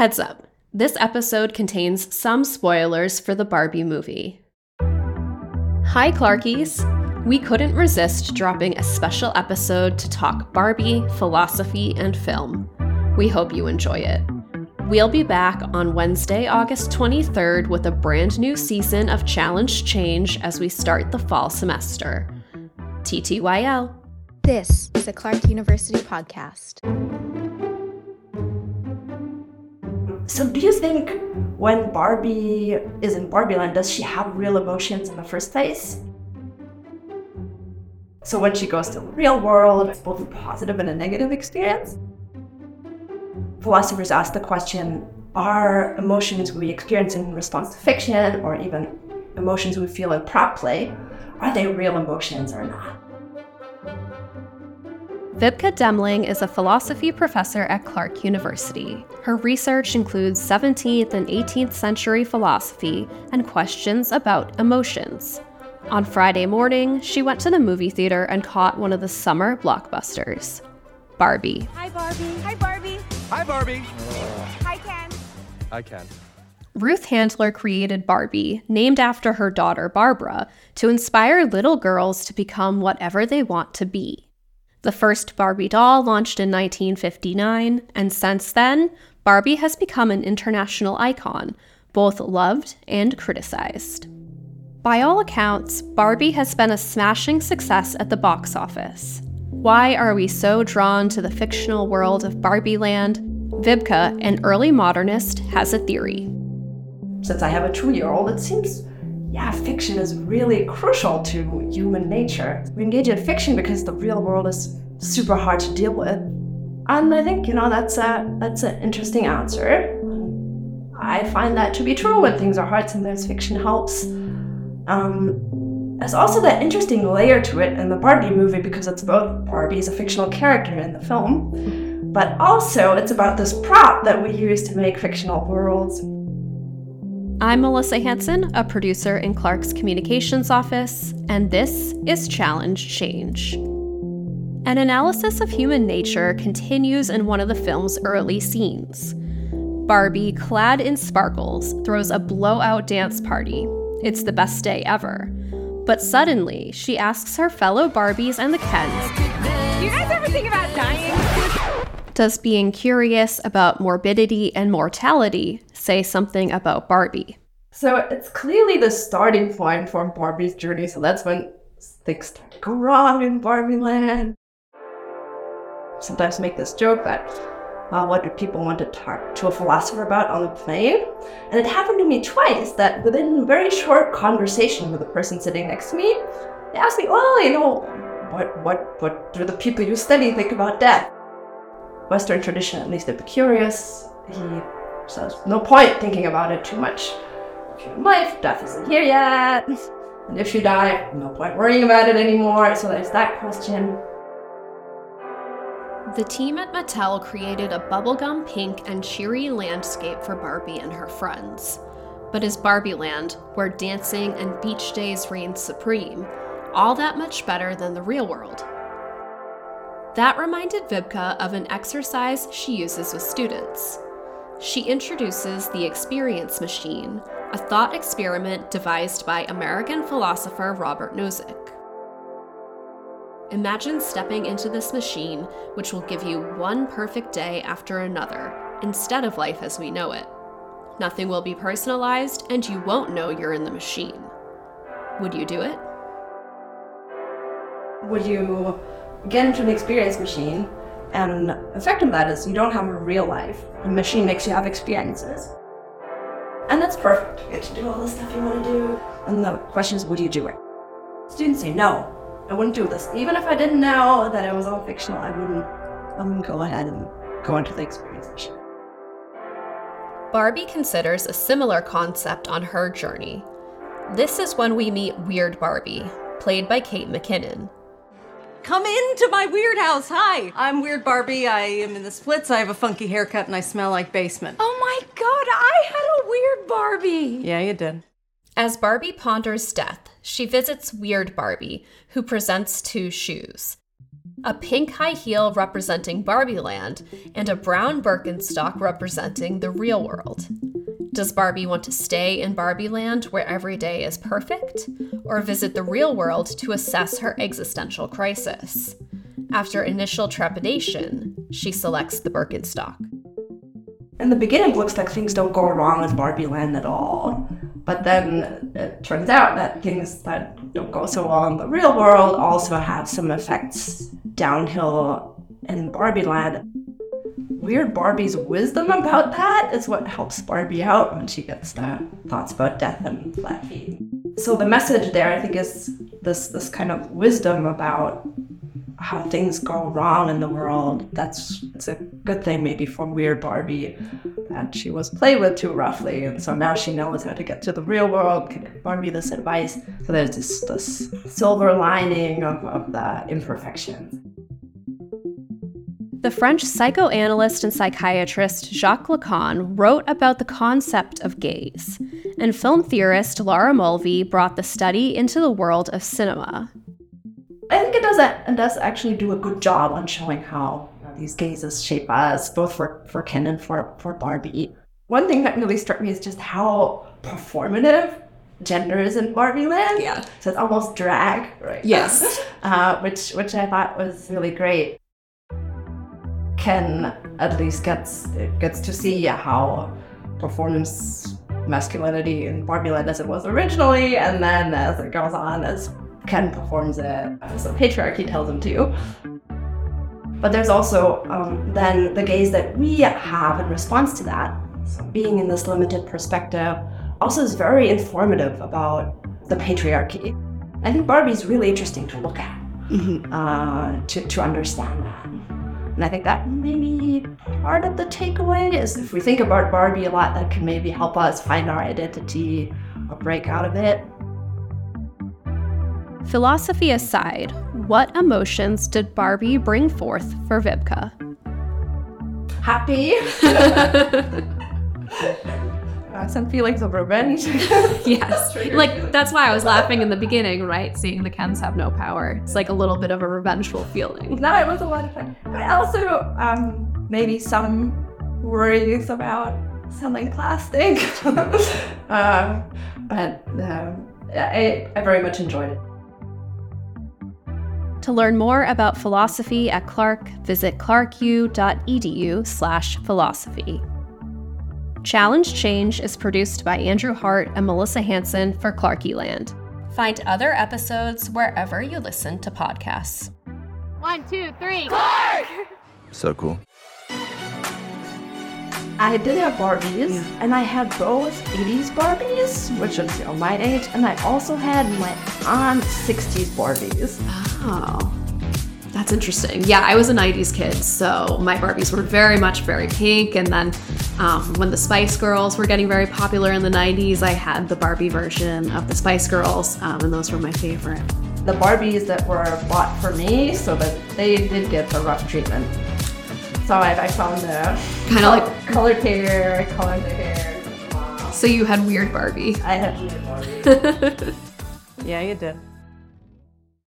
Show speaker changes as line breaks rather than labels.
Heads up this episode contains some spoilers for the Barbie movie. Hi, Clarkies! We couldn't resist dropping a special episode to talk Barbie, philosophy, and film. We hope you enjoy it. We'll be back on Wednesday, August 23rd with a brand new season of Challenge Change as we start the fall semester. TTYL.
This is a Clark University podcast.
So, do you think when Barbie is in Barbie Land, does she have real emotions in the first place? So, when she goes to the real world, it's both a positive and a negative experience. Philosophers ask the question are emotions we experience in response to fiction or even emotions we feel in prop play, are they real emotions or not?
Wiebke Deimling is a philosophy professor at Clark University. Her research includes 17th and 18th century philosophy and questions about emotions. On Friday morning, she went to the movie theater and caught one of the summer blockbusters Barbie.
Hi, Barbie. Hi, Barbie.
Hi, Barbie.
Hi, Ken.
Hi, Ken.
Ruth Handler created Barbie, named after her daughter Barbara, to inspire little girls to become whatever they want to be. The first Barbie doll launched in 1959, and since then, Barbie has become an international icon, both loved and criticized. By all accounts, Barbie has been a smashing success at the box office. Why are we so drawn to the fictional world of Barbie Land? Wiebke, an early modernist, has a theory.
Since I have a two year old, it seems yeah, fiction is really crucial to human nature. We engage in fiction because the real world is super hard to deal with. And I think, you know, that's a that's an interesting answer. I find that to be true when things are hard, sometimes fiction helps. Um, there's also that interesting layer to it in the Barbie movie because it's both Barbie is a fictional character in the film, but also it's about this prop that we use to make fictional worlds.
I'm Melissa Hanson, a producer in Clark's communications office, and this is Challenge Change. An analysis of human nature continues in one of the film's early scenes. Barbie, clad in sparkles, throws a blowout dance party. It's the best day ever. But suddenly, she asks her fellow Barbies and the Kens
Do you guys ever think about dying?
Does being curious about morbidity and mortality say something about Barbie?
So it's clearly the starting point for Barbie's journey. So that's when things start to go wrong in Barbie land. Sometimes make this joke that, what do people want to talk to a philosopher about on the plane? And it happened to me twice that within a very short conversation with the person sitting next to me, they asked me, well, you know, what, what, what do the people you study think about death? Western tradition, at least Epicurus, he says, no point thinking about it too much. If you're in life, death isn't here yet. And if you die, no point worrying about it anymore. So there's that question.
The team at Mattel created a bubblegum pink and cheery landscape for Barbie and her friends. But is Barbie Land, where dancing and beach days reign supreme, all that much better than the real world? That reminded Wiebke of an exercise she uses with students. She introduces the experience machine, a thought experiment devised by American philosopher Robert Nozick. Imagine stepping into this machine, which will give you one perfect day after another, instead of life as we know it. Nothing will be personalized, and you won't know you're in the machine. Would you do it?
Would you get into an experience machine, and the effect of that is you don't have a real life. The machine makes you have experiences. And that's perfect. You get to do all the stuff you want to do. And the question is, would you do it? Students say, no, I wouldn't do this. Even if I didn't know that it was all fictional, I wouldn't, I wouldn't go ahead and go into the experience.
Barbie considers a similar concept on her journey. This is when we meet Weird Barbie, played by Kate McKinnon.
Come into my weird house. Hi, I'm Weird Barbie. I am in the splits. I have a funky haircut and I smell like basement.
Oh my god, I had a weird Barbie.
Yeah, you did.
As Barbie ponders death, she visits Weird Barbie, who presents two shoes. a pink high heel representing Barbie Land, and a brown Birkenstock representing the real world. Does Barbie want to stay in Barbie Land where every day is perfect, or visit the real world to assess her existential crisis? After initial trepidation, she selects the Birkenstock.
In the beginning, it looks like things don't go wrong with Barbie Land at all. But then it turns out that things that don't go so well in the real world also have some effects downhill in Barbie Land. Weird Barbie's wisdom about that is what helps Barbie out when she gets the thoughts about death and flat feet. So the message there, I think, is this this kind of wisdom about how things go wrong in the world. That's it's a good thing maybe for weird Barbie that she was played with too roughly, and so now she knows how to get to the real world. Can Barbie this advice. So there's this this silver lining of, of the imperfections.
The French psychoanalyst and psychiatrist Jacques Lacan wrote about the concept of gaze, and film theorist Laura Mulvey brought the study into the world of cinema.
I think it does it does actually do a good job on showing how these gazes shape us, both for, for Ken and for, for Barbie. One thing that really struck me is just how performative gender is in Barbie Land.
Yeah.
So it's almost drag, right?
Yes.
uh, which which I thought was really great. Ken at least gets gets to see how performance masculinity in Barbie Land as it was originally, and then as it goes on, as Ken performs it as the patriarchy tells him to. But there's also um, then the gaze that we have in response to that. So being in this limited perspective also is very informative about the patriarchy. I think Barbie's really interesting to look at, uh, to, to understand that. And I think that maybe part of the takeaway is if we think about Barbie a lot, that can maybe help us find our identity or break out of it.
Philosophy aside, what emotions did Barbie bring forth for Wiebke?
Happy. some feelings of revenge.
yes. Like, that's why I was laughing in the beginning, right? Seeing the Kens have no power. It's like a little bit of a revengeful feeling.
no, it was a lot of fun. But also, um, maybe some worries about selling plastic. uh, but um, I, I very much enjoyed it.
To learn more about philosophy at Clark, visit clarku.edu slash philosophy. Challenge Change is produced by Andrew Hart and Melissa Hanson for Clarky Land. Find other episodes wherever you listen to podcasts.
One, two, three. Clark!
So cool.
I did have Barbies, and I had both 80s Barbies, which is you know, my age, and I also had my aunt's 60s Barbies.
Oh, that's interesting. Yeah, I was a 90s kid, so my Barbies were very much very pink. And then um, when the Spice Girls were getting very popular in the 90s, I had the Barbie version of the Spice Girls, um, and those were my favorite.
The Barbies that were bought for me, so that they did get the rough treatment. So I, I found the
Kinda like-
colored hair, I colored the hair.
So you had weird Barbie.
I had weird Barbies.
Yeah, you did.